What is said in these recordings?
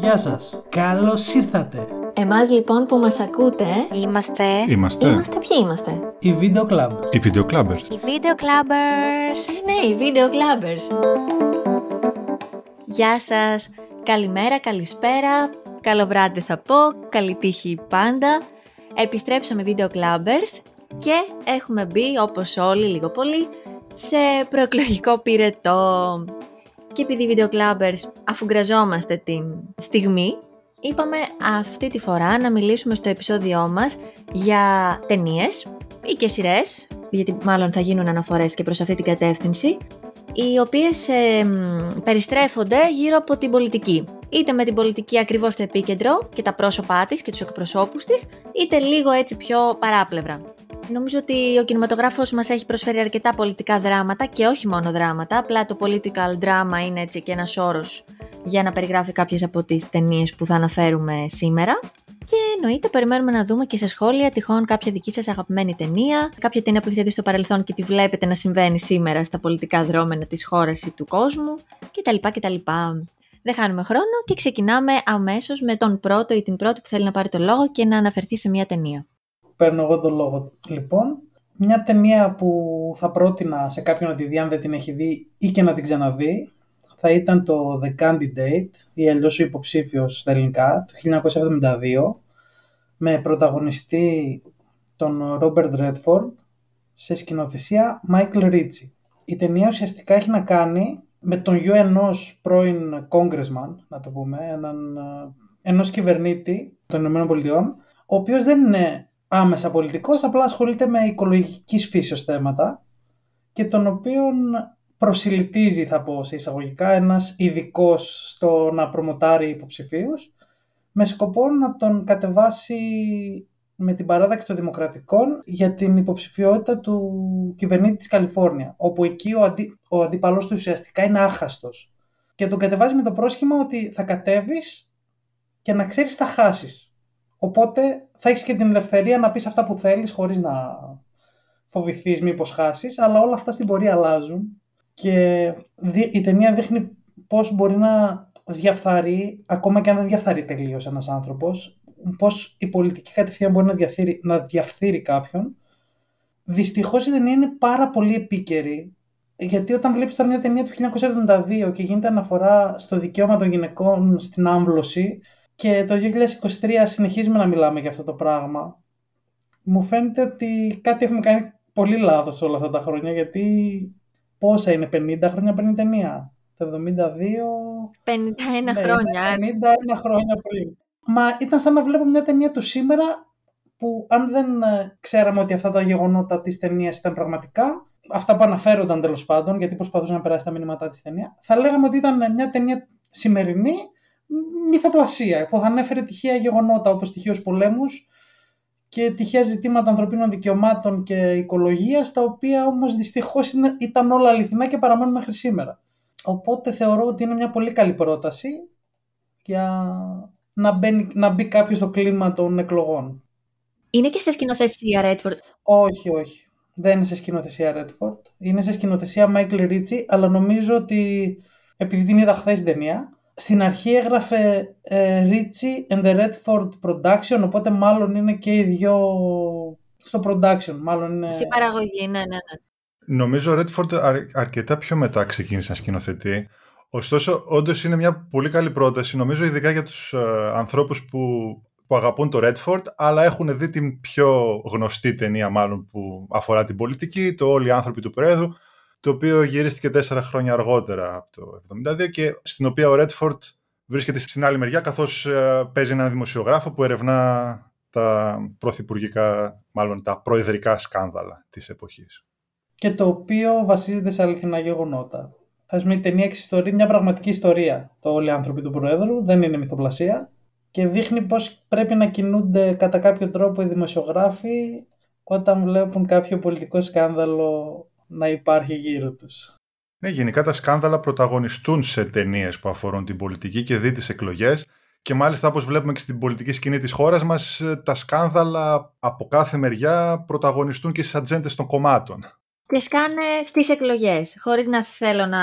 Γεια σας, καλώς ήρθατε. Εμάς λοιπόν που μας ακούτε, Είμαστε Είμαστε. είμαστε ποιοι είμαστε; Η Video Club. Οι Video Clubbers. οι Video Clubbers. Ναι, οι Video Clubbers. Γεια σας, καλημέρα, καλησπέρα, καλό βράδυ θα πω, καλή τύχη πάντα. Επιστρέψαμε Video Clubbers και έχουμε μπει όπως όλοι λίγο πολύ σε προεκλογικό πυρετό. Και επειδή οι Video Clubbers αφού γκραζόμαστε την στιγμή, είπαμε αυτή τη φορά να μιλήσουμε στο επεισόδιό μας για ταινίες ή και σειρές, γιατί μάλλον θα γίνουν αναφορές και προς αυτή την κατεύθυνση, οι οποίες ε, μ, περιστρέφονται γύρω από την πολιτική. Είτε με την πολιτική ακριβώς στο επίκεντρο και τα πρόσωπά της και τους εκπροσώπους της, είτε λίγο έτσι πιο παράπλευρα. Νομίζω ότι ο κινηματογράφος μας έχει προσφέρει αρκετά πολιτικά δράματα και όχι μόνο δράματα, απλά το political drama είναι έτσι και ένας όρος για να περιγράφει κάποιες από τις ταινίες που θα αναφέρουμε σήμερα. Και εννοείται περιμένουμε να δούμε και σε σχόλια τυχόν κάποια δική σας αγαπημένη ταινία, κάποια ταινία που έχετε δει στο παρελθόν και τη βλέπετε να συμβαίνει σήμερα στα πολιτικά δρόμενα της χώρας ή του κόσμου κτλ. κτλ. Δεν χάνουμε χρόνο και ξεκινάμε αμέσως με τον πρώτο ή την πρώτη που θέλει να πάρει το λόγο και να αναφερθεί σε μια ταινία. Παίρνω εγώ τον λόγο. Λοιπόν, μια ταινία που θα πρότεινα σε κάποιον να τη δει αν δεν την έχει δει ή και να την ξαναδεί θα ήταν το The Candidate ή αλλιώς ο υποψήφιος στα ελληνικά του 1972 με πρωταγωνιστή τον Robert Redford σε σκηνοθεσία Michael Ritchie. Η ταινία ουσιαστικά έχει να κάνει με τον γιο ενός πρώην congressman, να το πούμε, έναν, ε, ενός κυβερνήτη των Ηνωμένων Πολιτειών, ο οποίος δεν είναι άμεσα πολιτικός, απλά ασχολείται με οικολογικής φύσεως θέματα και τον οποίον προσιλητίζει, θα πω σε εισαγωγικά, ένας ειδικός στο να προμοτάρει υποψηφίους με σκοπό να τον κατεβάσει με την παράδαξη των Δημοκρατικών για την υποψηφιότητα του κυβερνήτη της Καλιφόρνια, όπου εκεί ο, αντί, ο αντίπαλός του ουσιαστικά είναι άχαστος. Και τον κατεβάζει με το πρόσχημα ότι θα κατέβεις και να ξέρεις θα χάσεις. Οπότε θα έχεις και την ελευθερία να πεις αυτά που θέλεις χωρίς να φοβηθείς μήπως χάσεις, αλλά όλα αυτά στην πορεία αλλάζουν και δι- η ταινία δείχνει πώς μπορεί να διαφθαρεί, ακόμα και αν δεν διαφθαρεί τελείως ένας άνθρωπος, πώς η πολιτική κατευθείαν μπορεί να, διαφθείρει, να διαφθείρει κάποιον. Δυστυχώς η ταινία είναι πάρα πολύ επίκαιρη, γιατί όταν βλέπεις τώρα μια ταινία του 1972 και γίνεται αναφορά στο δικαίωμα των γυναικών στην άμβλωση και το 2023 συνεχίζουμε να μιλάμε για αυτό το πράγμα, μου φαίνεται ότι κάτι έχουμε κάνει πολύ λάθος όλα αυτά τα χρόνια, γιατί πόσα είναι, 50 χρόνια πριν η ταινία; Το 72... 51 Ναι, χρόνια. 51 χρόνια πριν. Μα ήταν σαν να βλέπω μια ταινία του σήμερα που αν δεν ε, ξέραμε ότι αυτά τα γεγονότα της ταινίας ήταν πραγματικά, αυτά που αναφέρονταν τέλος πάντων, γιατί προσπαθούσε να περάσει τα μηνύματά της ταινία, θα λέγαμε ότι ήταν μια ταινία σημερινή μυθοπλασία που θα ανέφερε τυχαία γεγονότα όπως τυχαίους πολέμους και τυχαία ζητήματα ανθρωπίνων δικαιωμάτων και οικολογίας, τα οποία όμως δυστυχώς είναι- ήταν όλα αληθινά και παραμένουν μέχρι σήμερα. Οπότε θεωρώ ότι είναι μια πολύ καλή πρόταση για να, μπαίνει, να μπει κάποιος στο κλίμα των εκλογών. Είναι και σε σκηνοθεσία, Redford. Όχι, όχι. Δεν είναι σε σκηνοθεσία Redford. Είναι σε σκηνοθεσία Michael Ritchie, αλλά νομίζω ότι επειδή την είδα χθες την ταινία, στην αρχή έγραφε ε, Ritchie and the Redford Production, οπότε μάλλον είναι και οι δυο στο production. Μάλλον είναι... Στη παραγωγή, ναι, ναι, ναι. Νομίζω ο Redford αρ- αρκετά πιο μετά ξεκίνησε να σκηνοθετεί. Ωστόσο, όντως είναι μια πολύ καλή πρόταση, νομίζω ειδικά για τους ε, ανθρώπους που, που αγαπούν το Redford, αλλά έχουν δει την πιο γνωστή ταινία μάλλον που αφορά την πολιτική, το Όλοι οι άνθρωποι του Πρόεδρου, το οποίο γυρίστηκε τέσσερα χρόνια αργότερα από το 1972 και στην οποία ο Redford βρίσκεται στην άλλη μεριά καθώς ε, παίζει έναν δημοσιογράφο που ερευνά τα πρωθυπουργικά, μάλλον τα προεδρικά σκάνδαλα της εποχής. και το οποίο βασίζεται σε αληθινά γεγονότα. Α πούμε, η ταινία εξιστορεί μια πραγματική ιστορία. Το Όλοι οι άνθρωποι του Προέδρου δεν είναι μυθοπλασία και δείχνει πώς πρέπει να κινούνται κατά κάποιο τρόπο οι δημοσιογράφοι όταν βλέπουν κάποιο πολιτικό σκάνδαλο να υπάρχει γύρω τους. Ναι, γενικά τα σκάνδαλα πρωταγωνιστούν σε ταινίες που αφορούν την πολιτική και δει τις εκλογές. Και μάλιστα, όπως βλέπουμε και στην πολιτική σκηνή της χώρας μας, ε, τα σκάνδαλα από κάθε μεριά πρωταγωνιστούν και στις ατζέντες των κομμάτων. Και σκάνε στις εκλογές, χωρίς να θέλω να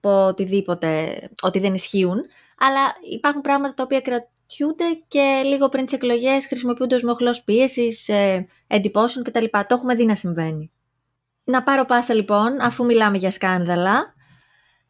πω οτιδήποτε ότι δεν ισχύουν, αλλά υπάρχουν πράγματα τα οποία κρατιούνται και λίγο πριν τις εκλογές χρησιμοποιούνται ως μοχλός πίεσης, ε, εντυπώσεων κτλ. Το έχουμε δει να συμβαίνει. Να πάρω πάσα λοιπόν, αφού μιλάμε για σκάνδαλα,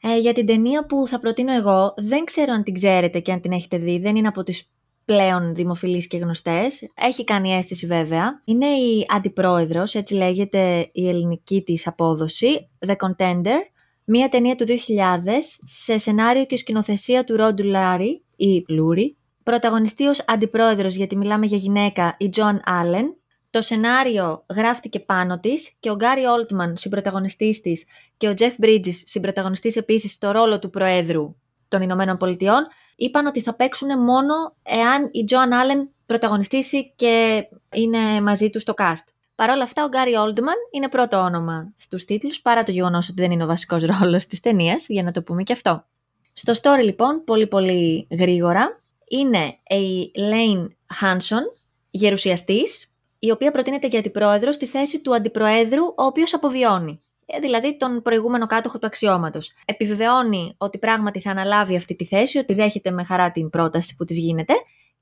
ε, για την ταινία που θα προτείνω εγώ. Δεν ξέρω αν την ξέρετε και αν την έχετε δει, δεν είναι από τις πλέον δημοφιλείς και γνωστές. Έχει κάνει αίσθηση βέβαια. Είναι η Αντιπρόεδρος, έτσι λέγεται η ελληνική της απόδοση, The Contender, μια ταινία του 2000 σε σενάριο και σκηνοθεσία του Ροντ Λάρι ή Λούρι. Πρωταγωνιστεί ως αντιπρόεδρος, γιατί μιλάμε για γυναίκα, η Τζόαν Άλεν. Το σενάριο γράφτηκε πάνω της και ο Γκάρι Όλτμαν, συμπροταγωνιστής της, και ο Τζεφ Μπρίτζης, συμπροταγωνιστής επίσης στο ρόλο του Προέδρου των Ηνωμένων Πολιτειών, είπαν ότι θα παίξουν μόνο εάν η Τζοαν Άλεν πρωταγωνιστήσει και είναι μαζί του στο cast. Παρ' όλα αυτά, ο Γκάρι Όλντμαν είναι πρώτο όνομα στους τίτλους, παρά το γεγονός ότι δεν είναι ο βασικός ρόλος της ταινίας, για να το πούμε και αυτό. Στο story, λοιπόν, πολύ πολύ γρήγορα, είναι η Lane Hanson, γερουσιαστής, η οποία προτείνεται για αντιπρόεδρο στη θέση του αντιπροέδρου, ο οποίος αποβιώνει. Ε, δηλαδή τον προηγούμενο κάτοχο του αξιώματος. Επιβεβαιώνει ότι πράγματι θα αναλάβει αυτή τη θέση, ότι δέχεται με χαρά την πρόταση που της γίνεται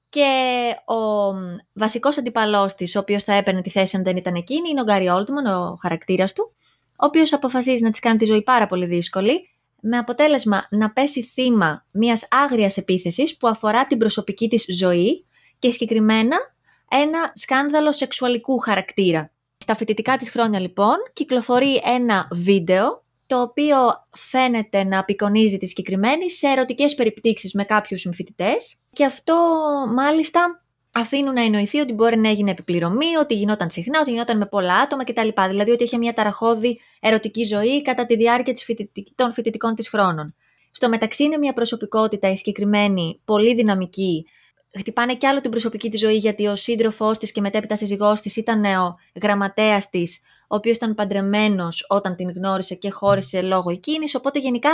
και ο βασικός αντιπαλός της, ο οποίος θα έπαιρνε τη θέση αν δεν ήταν εκείνη, είναι ο Γκάρι Όλτμαν, ο χαρακτήρας του, ο οποίος αποφασίζει να της κάνει τη ζωή πάρα πολύ δύσκολη, με αποτέλεσμα να πέσει θύμα μιας άγριας επίθεσης που αφορά την προσωπική της ζωή και συγκεκριμένα ένα σκάνδαλο σεξουαλικού χαρακτήρα. Στα φοιτητικά της χρόνια λοιπόν κυκλοφορεί ένα βίντεο το οποίο φαίνεται να απεικονίζει τη συγκεκριμένη σε ερωτικές περιπτύξεις με κάποιους συμφοιτητές και αυτό μάλιστα αφήνουν να εννοηθεί ότι μπορεί να έγινε επιπληρωμή, ότι γινόταν συχνά, ότι γινόταν με πολλά άτομα κτλ. Δηλαδή ότι είχε μια ταραχώδη ερωτική ζωή κατά τη διάρκεια των φοιτητικών της χρόνων. Στο μεταξύ είναι μια προσωπικότητα η συγκεκριμένη, πολύ δυναμική, χτυπάνε κι άλλο την προσωπική τη ζωή γιατί ο σύντροφός της και μετέπειτα σύζυγός της ήταν ο γραμματέας της, ο οποίος ήταν παντρεμένος όταν την γνώρισε και χώρισε λόγω εκείνης. Οπότε γενικά,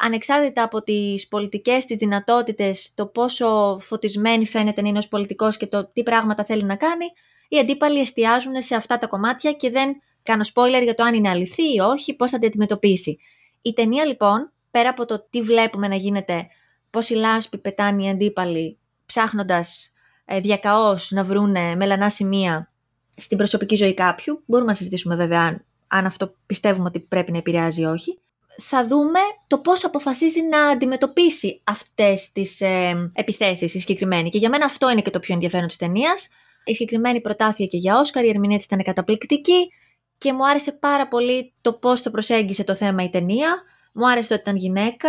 ανεξάρτητα από τις πολιτικές της δυνατότητες, το πόσο φωτισμένη φαίνεται να είναι ως πολιτικός και το τι πράγματα θέλει να κάνει, οι αντίπαλοι εστιάζουν σε αυτά τα κομμάτια και δεν κάνω spoiler για το αν είναι αληθή ή όχι, πώς θα την αντιμετωπίσει. Η ταινία λοιπόν, πέρα από το τι βλέπουμε να γίνεται, πώς η λάσπη πετάνει οι αντίπαλοι ψάχνοντας ε, διακαώς να βρούνε μελανά σημεία στην προσωπική ζωή κάποιου, μπορούμε να συζητήσουμε βέβαια αν, αυτό πιστεύουμε ότι πρέπει να επηρεάζει ή όχι, θα δούμε το πώς αποφασίζει να αντιμετωπίσει αυτές τις ε, επιθέσεις η συγκεκριμένη. Και για μένα αυτό είναι και το πιο ενδιαφέρον της ταινίας. Η συγκεκριμένη προτάθηκε και για Όσκαρ, η ερμηνεία της ήταν καταπληκτική και μου άρεσε πάρα πολύ το πώς το προσέγγισε το θέμα η ταινία. Μου άρεσε ότι ήταν γυναίκα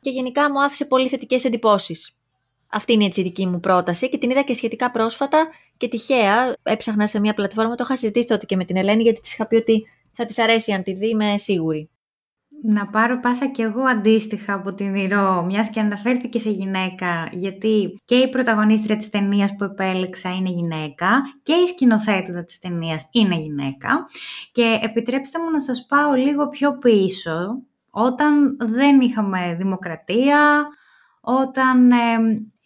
και γενικά μου άφησε πολύ θετικές εντυπώσεις. Αυτή είναι έτσι η δική μου πρόταση και την είδα και σχετικά πρόσφατα και τυχαία. Έψαχνα σε μια πλατφόρμα, το είχα συζητήσει τότε και με την Ελένη, γιατί της είχα πει ότι θα της αρέσει αν τη δει, είμαι σίγουρη. Να πάρω πάσα κι εγώ αντίστοιχα από την Ηρώ, μιας και αναφέρθηκε σε γυναίκα, γιατί και η πρωταγωνίστρια της ταινίας που επέλεξα είναι γυναίκα και η σκηνοθέτητα της ταινίας είναι γυναίκα. Και επιτρέψτε μου να σας πάω λίγο πιο πίσω, όταν δεν είχαμε δημοκρατία, όταν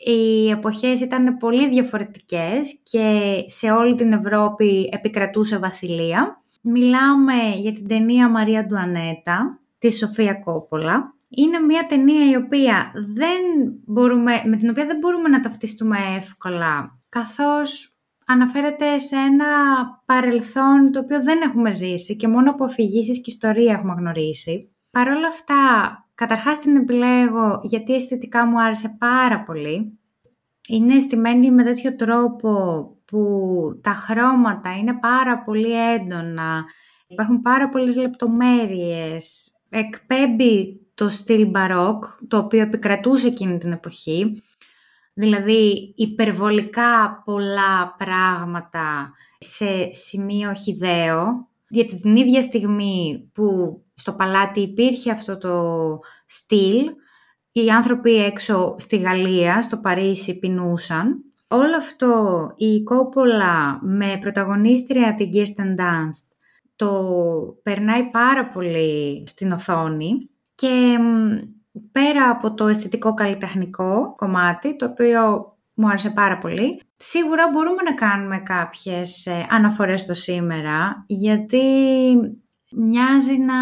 οι εποχές ήταν πολύ διαφορετικές και σε όλη την Ευρώπη επικρατούσε βασιλεία. Μιλάμε για την ταινία Μαρία Ντουανέτα τη Σοφία Κόπολα. Είναι μια ταινία η οποία δεν μπορούμε, με την οποία δεν μπορούμε να ταυτιστούμε εύκολα, καθώς αναφέρεται σε ένα παρελθόν το οποίο δεν έχουμε ζήσει και μόνο από αφηγήσεις και ιστορία έχουμε γνωρίσει. Παρ' όλα αυτά, Καταρχάς την επιλέγω γιατί αισθητικά μου άρεσε πάρα πολύ. Είναι στημένη με τέτοιο τρόπο που τα χρώματα είναι πάρα πολύ έντονα, υπάρχουν πάρα πολλές λεπτομέρειες, εκπέμπει το στυλ μπαρόκ, το οποίο επικρατούσε εκείνη την εποχή, δηλαδή υπερβολικά πολλά πράγματα σε σημείο χιδαίο, γιατί την ίδια στιγμή που στο παλάτι υπήρχε αυτό το στυλ, οι άνθρωποι έξω στη Γαλλία, στο Παρίσι πεινούσαν. Όλο αυτό η Κόπολα με πρωταγωνίστρια την Kirsten Dunst το περνάει πάρα πολύ στην οθόνη και πέρα από το αισθητικό καλλιτεχνικό κομμάτι, το οποίο μου άρεσε πάρα πολύ, σίγουρα μπορούμε να κάνουμε κάποιες ε, αναφορές στο σήμερα, γιατί μοιάζει να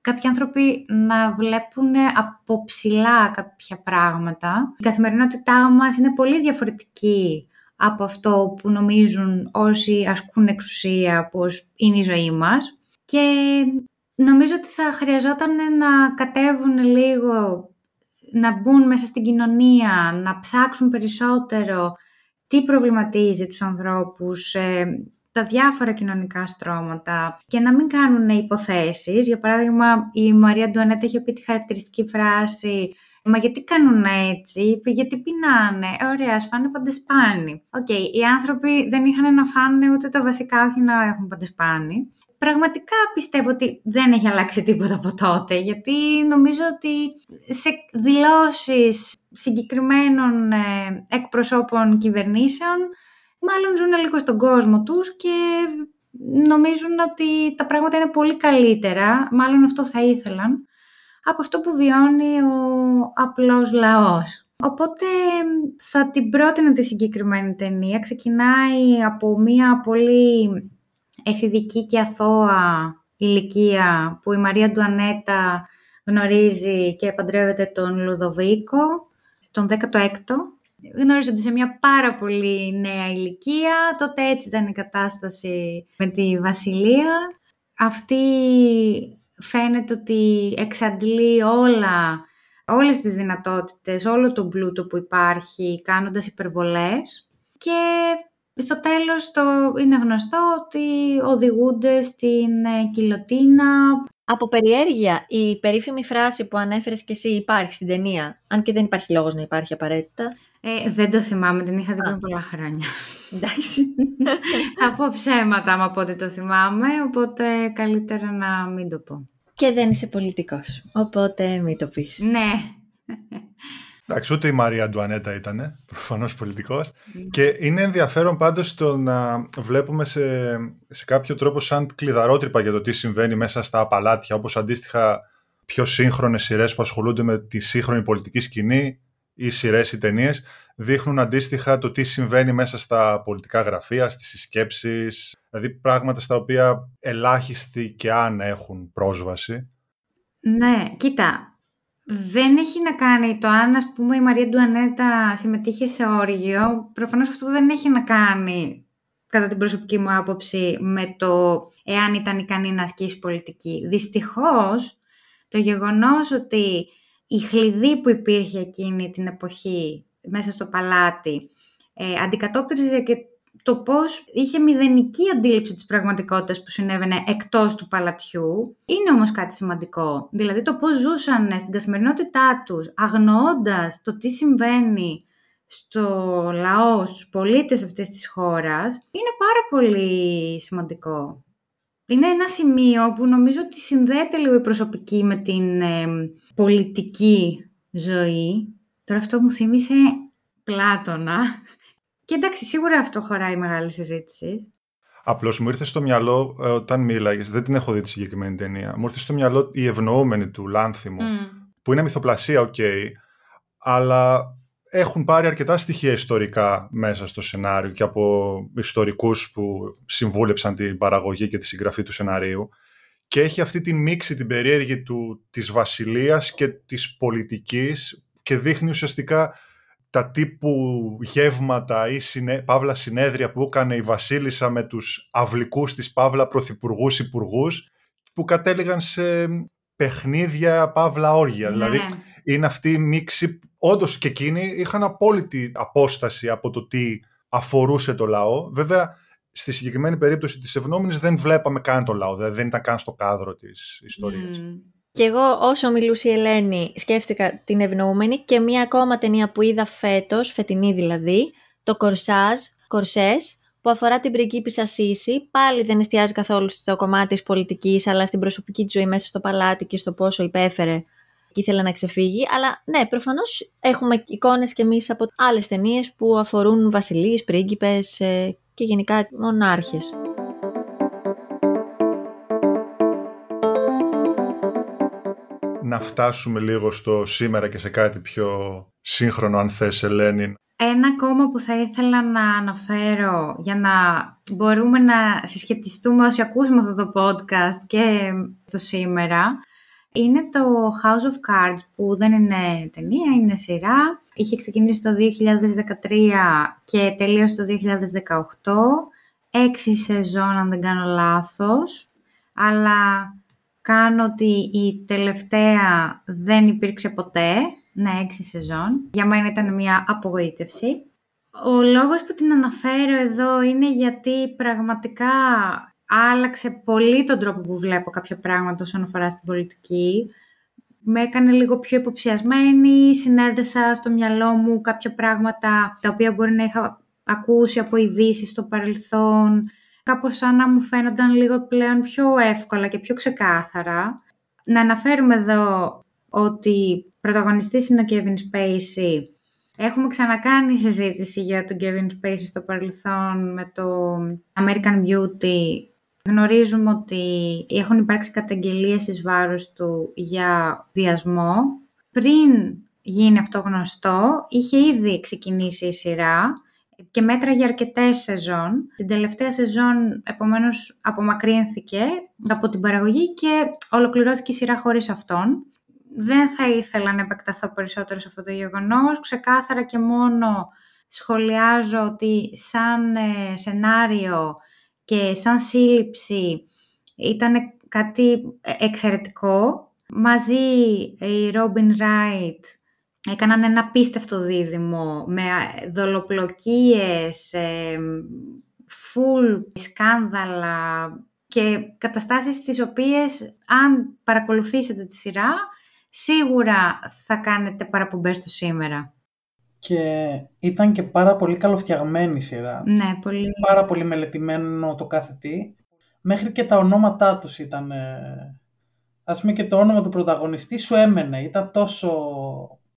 κάποιοι άνθρωποι να βλέπουν από ψηλά κάποια πράγματα. Η καθημερινότητά μας είναι πολύ διαφορετική από αυτό που νομίζουν όσοι ασκούν εξουσία, πως είναι η ζωή μας. Και νομίζω ότι θα χρειαζόταν να κατέβουν λίγο, να μπουν μέσα στην κοινωνία, να ψάξουν περισσότερο τι προβληματίζει τους ανθρώπους, ε, τα διάφορα κοινωνικά στρώματα και να μην κάνουν υποθέσεις. Για παράδειγμα, η Μαρία Αντουανέτα είχε πει τη χαρακτηριστική φράση Μα γιατί κάνουν έτσι, γιατί πεινάνε. Ε, ωραία, ας φάνε παντεσπάνι. OK, okay, οι άνθρωποι δεν είχαν να φάνε ούτε τα βασικά, όχι να έχουν παντεσπάνι. Πραγματικά πιστεύω ότι δεν έχει αλλάξει τίποτα από τότε, γιατί νομίζω ότι σε δηλώσεις συγκεκριμένων ε, εκπροσώπων κυβερνήσεων μάλλον ζουν λίγο στον κόσμο τους και νομίζουν ότι τα πράγματα είναι πολύ καλύτερα, μάλλον αυτό θα ήθελαν, από αυτό που βιώνει ο απλός λαός. Οπότε θα την πρότεινα τη συγκεκριμένη ταινία. Ξεκινάει από μια πολύ εφηβική και αθώα ηλικία που η Μαρία Ντουανέτα γνωρίζει και παντρεύεται τον Λουδοβίκο, τον 16ο. Γνωρίζονται σε μια πάρα πολύ νέα ηλικία. Τότε έτσι ήταν η κατάσταση με τη Βασιλεία. Αυτή φαίνεται ότι εξαντλεί όλα, όλες τις δυνατότητες, όλο τον πλούτο που υπάρχει κάνοντας υπερβολές και στο τέλος το είναι γνωστό ότι οδηγούνται στην ε, κιλοτίνα. Από περιέργεια, η περίφημη φράση που ανέφερες και εσύ υπάρχει στην ταινία, αν και δεν υπάρχει λόγος να υπάρχει απαραίτητα. Ε, δεν το θυμάμαι, την είχα δει πριν πολλά χρόνια. Εντάξει. Θα πω ψέματα από ό,τι το θυμάμαι, οπότε καλύτερα να μην το πω. Και δεν είσαι πολιτικός, οπότε μην το πεις. Ναι. Εντάξει, ούτε η Μαρία Αντουανέτα ήταν προφανώς πολιτικός. Και είναι ενδιαφέρον πάντως το να βλέπουμε σε, σε κάποιο τρόπο σαν κλειδαρότρυπα για το τι συμβαίνει μέσα στα απαλάτια, όπως αντίστοιχα πιο σύγχρονες σειρές που ασχολούνται με τη σύγχρονη πολιτική σκηνή ή σειρές ή ταινίες, δείχνουν αντίστοιχα το τι συμβαίνει μέσα στα πολιτικά γραφεία, στις συσκέψεις, δηλαδή πράγματα στα οποία ελάχιστοι και αν έχουν πρόσβαση. Ναι, κοίτα, δεν έχει να κάνει το αν, ας πούμε, η Μαρία Ντουανέτα συμμετείχε σε όργιο. Προφανώς αυτό δεν έχει να κάνει, κατά την προσωπική μου άποψη, με το εάν ήταν ικανή να ασκήσει πολιτική. Δυστυχώς, το γεγονός ότι η χλειδί που υπήρχε εκείνη την εποχή μέσα στο παλάτι ε, αντικατόπτριζε και το πώς είχε μηδενική αντίληψη της πραγματικότητας που συνέβαινε εκτός του παλατιού, είναι όμως κάτι σημαντικό. Δηλαδή το πώς ζούσαν στην καθημερινότητά τους, αγνοώντας το τι συμβαίνει στο λαό, στους πολίτες αυτής της χώρας, είναι πάρα πολύ σημαντικό. Είναι ένα σημείο που νομίζω ότι συνδέεται λίγο η προσωπική με την πολιτική ζωή. Τώρα αυτό μου θύμισε Πλάτωνα. Και εντάξει, σίγουρα αυτό χωράει μεγάλη συζήτηση. Απλώς μου ήρθε στο μυαλό ε, όταν μίλαγες, δεν την έχω δει τη συγκεκριμένη ταινία. Μου ήρθε στο μυαλό η ευνοούμενη του Λάνθιμου, που είναι μυθοπλασία, οκ, αλλά έχουν πάρει αρκετά στοιχεία ιστορικά μέσα στο σενάριο και από ιστορικούς που συμβούλεψαν την παραγωγή και τη συγγραφή του σεναρίου και έχει αυτή τη μίξη την περίεργη του, της βασιλείας και της πολιτικής και δείχνει ουσιαστικά τα τύπου γεύματα ή συνέ, παύλα συνέδρια που έκανε η Βασίλισσα με τους αυλικούς της παύλα πρωθυπουργούς υπουργούς που κατέληγαν σε παιχνίδια παύλα όργια. Δηλαδή ναι. Είναι αυτή η μίξη, όντως και εκείνοι είχαν απόλυτη απόσταση από το τι αφορούσε το λαό. Βέβαια, στη συγκεκριμένη περίπτωση της ευνόμενης δεν βλέπαμε καν το λαό, δηλαδή δεν ήταν καν στο κάδρο της ιστορίας. Και εγώ όσο μιλούσε η Ελένη σκέφτηκα την ευνοούμενη και μία ακόμα ταινία που είδα φέτος, φετινή δηλαδή, το Κορσάζ, Κορσές, που αφορά την πριγκίπισσα Σίση. Πάλι δεν εστιάζει καθόλου στο κομμάτι της πολιτικής, αλλά στην προσωπική της ζωή μέσα στο παλάτι και στο πόσο υπέφερε και ήθελε να ξεφύγει. Αλλά ναι, προφανώς έχουμε εικόνες κι εμείς από άλλες ταινίες που αφορούν βασιλείς, πρίγκιπες ε, και γενικά μονάρχες. να φτάσουμε λίγο στο σήμερα και σε κάτι πιο σύγχρονο, αν θες, Ελένη. Ένα ακόμα που θα ήθελα να αναφέρω για να μπορούμε να συσχετιστούμε όσοι ακούσουμε αυτό το podcast και το σήμερα είναι το House of Cards που δεν είναι ταινία, είναι σειρά. Είχε ξεκινήσει το 2013 και τελείωσε το 2018. Έξι σεζόν αν δεν κάνω λάθος. Αλλά κάνω ότι η τελευταία δεν υπήρξε ποτέ. Ναι, έξι σεζόν. Για μένα ήταν μια απογοήτευση. Ο λόγος που την αναφέρω εδώ είναι γιατί πραγματικά άλλαξε πολύ τον τρόπο που βλέπω κάποια πράγματα όσον αφορά στην πολιτική. Με έκανε λίγο πιο υποψιασμένη, συνέδεσα στο μυαλό μου κάποια πράγματα τα οποία μπορεί να είχα ακούσει από ειδήσει στο παρελθόν, κάπως σαν να μου φαίνονταν λίγο πλέον πιο εύκολα και πιο ξεκάθαρα. Να αναφέρουμε εδώ ότι πρωταγωνιστής είναι ο Kevin Spacey. Έχουμε ξανακάνει συζήτηση για τον Kevin Spacey στο παρελθόν με το American Beauty Γνωρίζουμε ότι έχουν υπάρξει καταγγελίες εις βάρος του για βιασμό. Πριν γίνει αυτό γνωστό, είχε ήδη ξεκινήσει η σειρά και μέτρα για αρκετές σεζόν. Την τελευταία σεζόν, επομένως, απομακρύνθηκε από την παραγωγή και ολοκληρώθηκε η σειρά χωρίς αυτόν. Δεν θα ήθελα να επεκταθώ περισσότερο σε αυτό το γεγονός. Ξεκάθαρα και μόνο σχολιάζω ότι σαν ε, σενάριο και σαν σύλληψη ήταν κάτι εξαιρετικό. Μαζί η Ρόμπιν Ράιτ έκαναν ένα πίστευτο δίδυμο με δολοπλοκίες, φουλ σκάνδαλα και καταστάσεις τις οποίες αν παρακολουθήσετε τη σειρά σίγουρα θα κάνετε παραπομπές στο σήμερα και ήταν και πάρα πολύ καλοφτιαγμένη η σειρά. Ναι, πολύ. Πάρα πολύ μελετημένο το κάθε τι. Μέχρι και τα ονόματά τους ήταν... Ας πούμε και το όνομα του πρωταγωνιστή σου έμενε. Ήταν τόσο...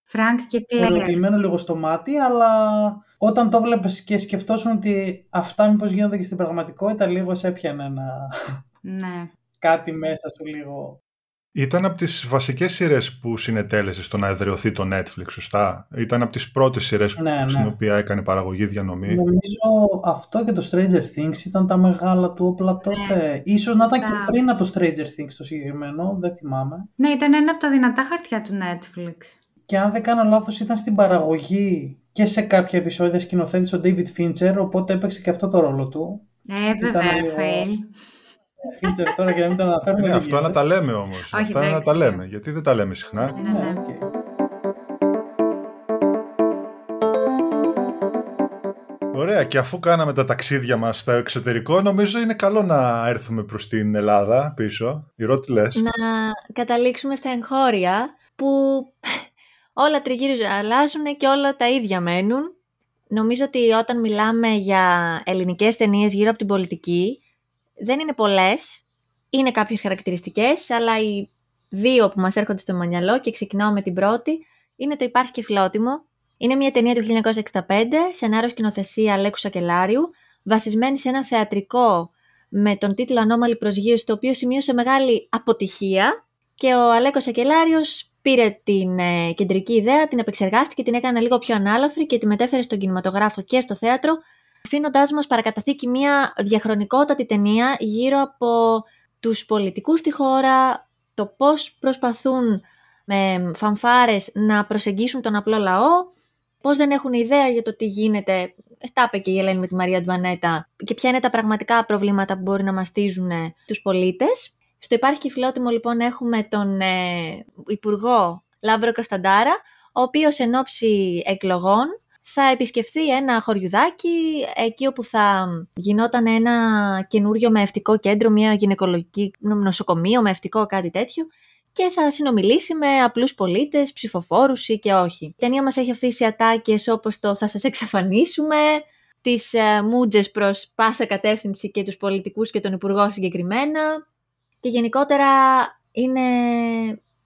Φρανκ και Κλέρ. λίγο στο μάτι, αλλά όταν το βλέπεις και σκεφτόσουν ότι αυτά μήπως γίνονται και στην πραγματικότητα, λίγο σε έπιανε ένα... Ναι. κάτι μέσα σου λίγο ήταν από τις βασικές σειρές που συνετέλεσε στο να εδραιωθεί το Netflix, σωστά; Ήταν από τις πρώτες σειρές ναι, ναι. στην οποία έκανε παραγωγή διανομή; Νομίζω αυτό και το Stranger Things ήταν τα μεγάλα του όπλα τότε. Ναι, Ίσως να ήταν και πριν από το Stranger Things το συγκεκριμένο, δεν θυμάμαι. Ναι, ήταν ένα από τα δυνατά χαρτιά του Netflix. Και αν δεν κάνω λάθος ήταν στην παραγωγή και σε κάποια επεισόδια σκηνοθέτης ο David Fincher, οπότε έπαιξε και αυτό το ρόλο του. Ε, βέβαια, λίγο... Φίτσερ τώρα και να μην το αναφέρουμε. Ναι, αυτό να τα λέμε όμως. Αυτά να τα λέμε. Γιατί δεν τα λέμε συχνά; Ναι, ναι, ναι. Ωραία, και αφού κάναμε τα ταξίδια μας στο εξωτερικό, νομίζω είναι καλό να έρθουμε προς την Ελλάδα πίσω. Η Ρώτη λες; Να καταλήξουμε στα εγχώρια που όλα τριγύρω αλλάζουν και όλα τα ίδια μένουν. Νομίζω ότι όταν μιλάμε για ελληνικές ταινίες γύρω από την πολιτική, δεν είναι πολλές, είναι κάποιες χαρακτηριστικές, αλλά οι δύο που μας έρχονται στο μυαλό και ξεκινάω με την πρώτη, είναι το «Υπάρχει και φιλότιμο». Είναι μια ταινία του 1965, σενάριο σκηνοθεσία Αλέκου Σακελάριου, βασισμένη σε ένα θεατρικό με τον τίτλο «Ανώμαλη προσγείωση», το οποίο σημείωσε μεγάλη αποτυχία και ο Αλέκος Σακελάριος πήρε την ε, κεντρική ιδέα, την επεξεργάστηκε, την έκανε λίγο πιο ανάλαφρη και τη μετέφερε στον κινηματογράφο και στο θέατρο αφήνοντάς μας παρακαταθήκη μια διαχρονικότατη ταινία γύρω από τους πολιτικούς στη χώρα, το πώς προσπαθούν με φανφάρες να προσεγγίσουν τον απλό λαό, πώς δεν έχουν ιδέα για το τι γίνεται, τα είπε και η Ελένη με τη Μαρία Αντουανέτα, και ποια είναι τα πραγματικά προβλήματα που μπορεί να μαστίζουν τους πολίτες. Στο υπάρχει και φιλότιμο λοιπόν έχουμε τον ε, Υπουργό Λάμπρο Κωνσταντάρα, ο οποίος εν ώψη εκλογών θα επισκεφθεί ένα χωριουδάκι εκεί όπου θα γινόταν ένα καινούριο μεευτικό κέντρο, μια γυναικολογική νοσοκομείο, μεευτικό κάτι τέτοιο και θα συνομιλήσει με απλούς πολίτες, ψηφοφόρους ή και όχι. Η ταινία μας έχει αφήσει ατάκες όπως το «θα σας εξαφανίσουμε», τις ε, μούτζες προς πάσα κατεύθυνση και τους πολιτικούς και τον Υπουργό συγκεκριμένα και γενικότερα είναι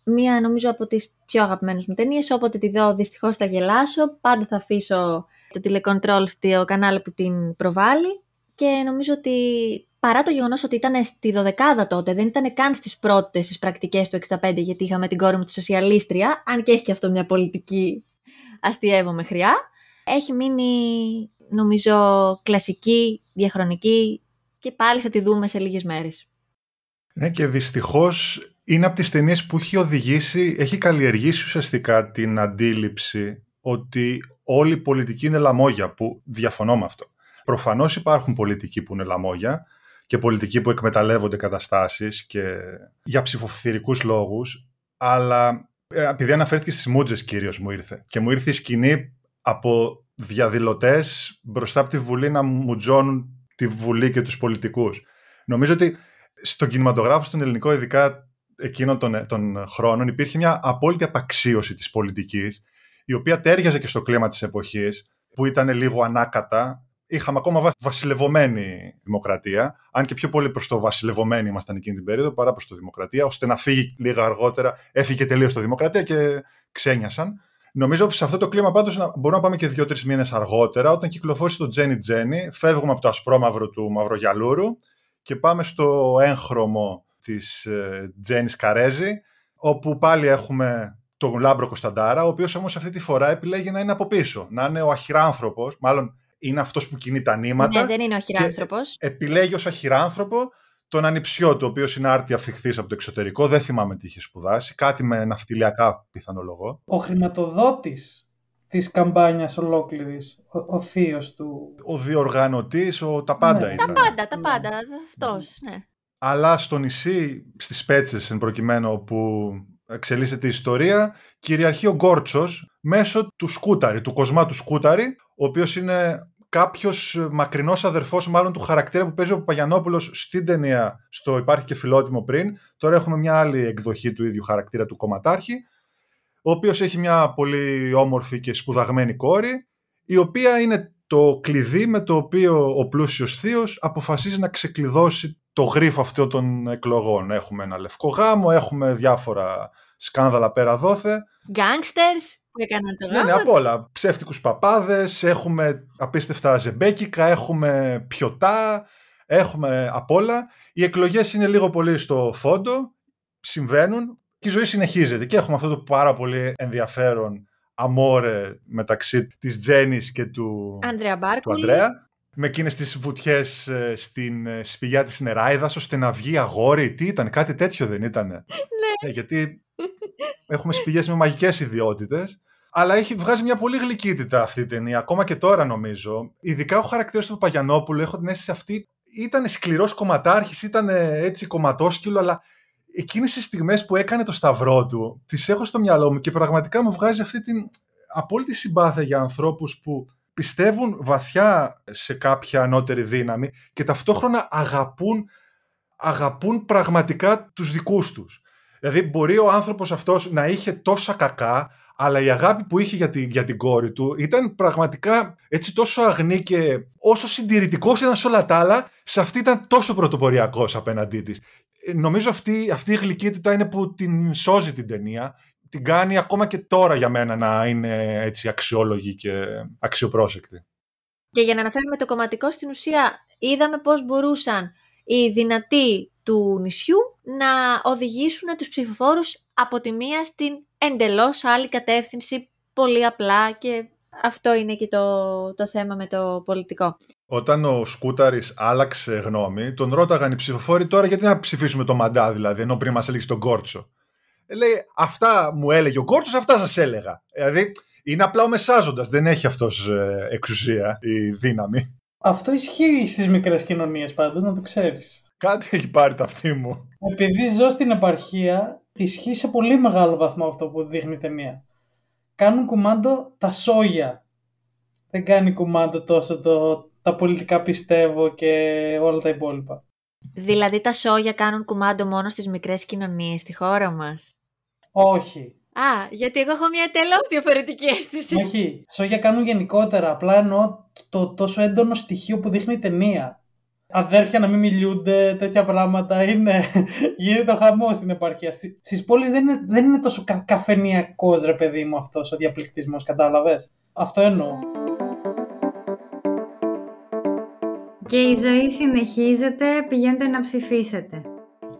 μία νομίζω από τις πιο αγαπημένες μου ταινίες, όποτε τη δω δυστυχώς θα γελάσω, πάντα θα αφήσω το τηλεκοντρόλ στο κανάλι που την προβάλλει. Και νομίζω ότι παρά το γεγονός ότι ήταν στη δωδεκάδα τότε, δεν ήταν καν στις πρώτες στις πρακτικές του 65 γιατί είχαμε την κόρη μου τη σοσιαλίστρια, αν και έχει και αυτό μια πολιτική αστείευομαι χρειά, έχει μείνει νομίζω κλασική, διαχρονική και πάλι θα τη δούμε σε λίγες μέρες. Ναι και δυστυχώς είναι από τις ταινίες που έχει οδηγήσει, έχει καλλιεργήσει ουσιαστικά την αντίληψη ότι όλη η πολιτική είναι λαμόγια, που διαφωνώ με αυτό. Προφανώς υπάρχουν πολιτικοί που είναι λαμόγια και πολιτικοί που εκμεταλλεύονται καταστάσεις και για ψηφοθυρικούς λόγους, αλλά ε, επειδή αναφέρθηκε στις μούτζες κυρίως μου ήρθε και μου ήρθε η σκηνή από διαδηλωτές μπροστά από τη Βουλή να μουτζώνουν τη Βουλή και τους πολιτικούς. Νομίζω ότι στον κινηματογράφο, στον ελληνικό, ειδικά εκείνων των, των χρόνων, υπήρχε μια απόλυτη απαξίωση της πολιτικής, η οποία τέριαζε και στο κλίμα της εποχής, που ήταν λίγο ανάκατα. Είχαμε ακόμα βασιλευωμένη δημοκρατία, αν και πιο πολύ προς το βασιλευωμένη ήμασταν εκείνη την περίοδο, παρά προς το δημοκρατία, ώστε να φύγει λίγα αργότερα, έφυγε τελείως το δημοκρατία και ξένιασαν. Νομίζω ότι σε αυτό το κλίμα πάντως μπορούμε να πάμε και δύο-τρεις μήνες αργότερα, όταν κυκλοφόρησε το Τζένι Τζένι, φεύγουμε από το ασπρόμαυρο του Μαυρογιαλούρου και πάμε στο έγχρωμο της ε, Τζένις Καρέζη, όπου πάλι έχουμε τον Λάμπρο Κωνσταντάρα, ο οποίος όμως αυτή τη φορά επιλέγει να είναι από πίσω, να είναι ο αχυράνθρωπος, μάλλον είναι αυτός που κινεί τα νήματα. Ναι, δεν είναι ο αχυράνθρωπος. Επιλέγει ως αχυράνθρωπο τον ανιψιό του, ο οποίος είναι άρτι αφιχθείς από το εξωτερικό. Δεν θυμάμαι τι είχε σπουδάσει. Κάτι με ναυτιλιακά πιθανολογώ. Ο χρηματοδότης της καμπάνιας ολόκληρης, ο, ο θείος του. Ο διοργανωτής, ο τα πάντα Ναι. ήταν. Τα πάντα, τα πάντα. Αυτός. Ναι. Αλλά στο νησί, στις Πέτσες εν προκειμένου, όπου εξελίσσεται η ιστορία, κυριαρχεί ο Γκόρτσος μέσω του Σκούταρη, του Κοσμά του Σκούταρη, ο οποίος είναι κάποιος μακρινός αδερφός, μάλλον του χαρακτήρα που παίζει ο Παπαγιανόπουλος στην ταινία, στο Υπάρχει και φιλότιμο πριν. Τώρα έχουμε μια άλλη εκδοχή του ίδιου χαρακτήρα του κομματάρχη, ο οποίος έχει μια πολύ όμορφη και σπουδαγμένη κόρη, η οποία είναι το κλειδί με το οποίο ο πλούσιος θείος αποφασίζει να ξεκλειδώσει το γρίφο αυτό των εκλογών. Έχουμε ένα λευκό γάμο, έχουμε διάφορα σκάνδαλα πέρα δόθε. Gangsters που έκαναν το Ναι, ναι, γάμος. απ' όλα. Ψεύτικους παπάδες, έχουμε απίστευτα ζεμπέκικα, έχουμε πιωτά, έχουμε απ' όλα. Οι εκλογές είναι λίγο πολύ στο φόντο, συμβαίνουν και η ζωή συνεχίζεται. Και έχουμε αυτό το πάρα πολύ ενδιαφέρον αμόρε μεταξύ της Τζέννης και του, Άντρεα του Μπάρκουλη. Ανδρέα. Με εκείνες τις βουτιές ε, στην ε, σπηλιά της Νεράιδας, ώστε να βγει αγόρι. Τι ήταν, κάτι τέτοιο δεν ήταν. Ναι. γιατί έχουμε σπηλιές με μαγικές ιδιότητες. Αλλά έχει βγάζει μια πολύ γλυκύτητα αυτή η ταινία, ακόμα και τώρα νομίζω. Ειδικά ο χαρακτήρας του Παπαγιανόπουλου, έχω την αίσθηση αυτή, ήταν σκληρός κομματάρχης, ήταν ε, έτσι κομματόσκυλο, αλλά εκείνες τις στιγμές που έκανε το σταυρό του, τις έχω στο μυαλό μου και πραγματικά μου βγάζει αυτή την απόλυτη συμπάθεια για ανθρώπους που πιστεύουν βαθιά σε κάποια ανώτερη δύναμη και ταυτόχρονα αγαπούν, αγαπούν πραγματικά τους δικούς τους. Δηλαδή μπορεί ο άνθρωπος αυτός να είχε τόσα κακά, αλλά η αγάπη που είχε για την, για την κόρη του ήταν πραγματικά έτσι τόσο αγνή και όσο συντηρητικός ήταν σε όλα τα άλλα, σε αυτή ήταν τόσο πρωτοποριακός απέναντί της. Ε, Νομίζω αυτή, αυτή η γλυκύτητα είναι που την σώζει την ταινία. Την κάνει ακόμα και τώρα για μένα να είναι έτσι αξιόλογη και αξιοπρόσεκτη. Και για να αναφέρουμε το κομματικό, στην ουσία είδαμε πώς μπορούσαν οι δυνατοί του νησιού να οδηγήσουν τους ψηφοφόρους από τη μία στην εντελώς άλλη κατεύθυνση, πολύ απλά και αυτό είναι και το, το θέμα με το πολιτικό. Όταν ο Σκούταρης άλλαξε γνώμη, τον ρώταγαν οι ψηφοφόροι τώρα γιατί να ψηφίσουμε το Μαντά, δηλαδή, ενώ πριν μας έλεγε τον Κόρτσο; Ε, λέει, αυτά μου έλεγε ο Κόρτσος, αυτά σας έλεγα. Δηλαδή, είναι απλά ο μεσάζοντας, δεν έχει αυτός ε, εξουσία η δύναμη. Αυτό ισχύει στις μικρές κοινωνίες πάντως, να το ξέρεις. Κάτι έχει πάρει ταυτή μου. Επειδή ζω στην επαρχία, ισχύει σε πολύ μεγάλο βαθμό αυτό που δείχνει η ταινία. Κάνουν κουμάντο τα σόγια. Δεν κάνει κουμάντο τόσο το, τα πολιτικά πιστεύω και όλα τα υπόλοιπα. Δηλαδή τα σόγια κάνουν κουμάντο μόνο στις μικρές κοινωνίες στη χώρα μας; Όχι. Α, γιατί εγώ έχω μια τελώς διαφορετική αίσθηση. Όχι. Σόγια κάνουν γενικότερα. Απλά εννοώ το τόσο έντονο στοιχείο που δείχνει η ταινία. Αδέρφια να μην μιλούνται, τέτοια πράγματα είναι. Γίνεται ο χαμός στην επαρχία. Στις πόλεις δεν είναι, δεν είναι τόσο κα, καφενιακός ρε παιδί μου αυτός ο διαπληκτισμός, κατάλαβες; Αυτό εννοώ. Και η ζωή συνεχίζεται, πηγαίνετε να ψηφίσετε.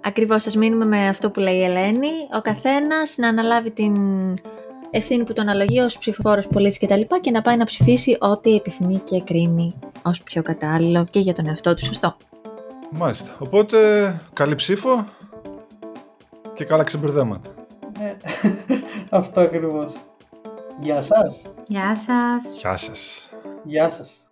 Ακριβώς, σας μείνουμε με αυτό που λέει η Ελένη. Ο καθένας να αναλάβει την ευθύνη που τον αναλογεί ως ψηφοφόρος πολίτης κτλ. Και, και να πάει να ψηφίσει ό,τι επιθυμεί και κρίνει ως πιο κατάλληλο και για τον εαυτό του σωστό. Μάλιστα. Οπότε, καλή ψήφο. και καλά ξεμπερδέματα. Ε, αυτό ακριβώς. Γεια σας. Γεια σας. Γεια σας. Γεια σας.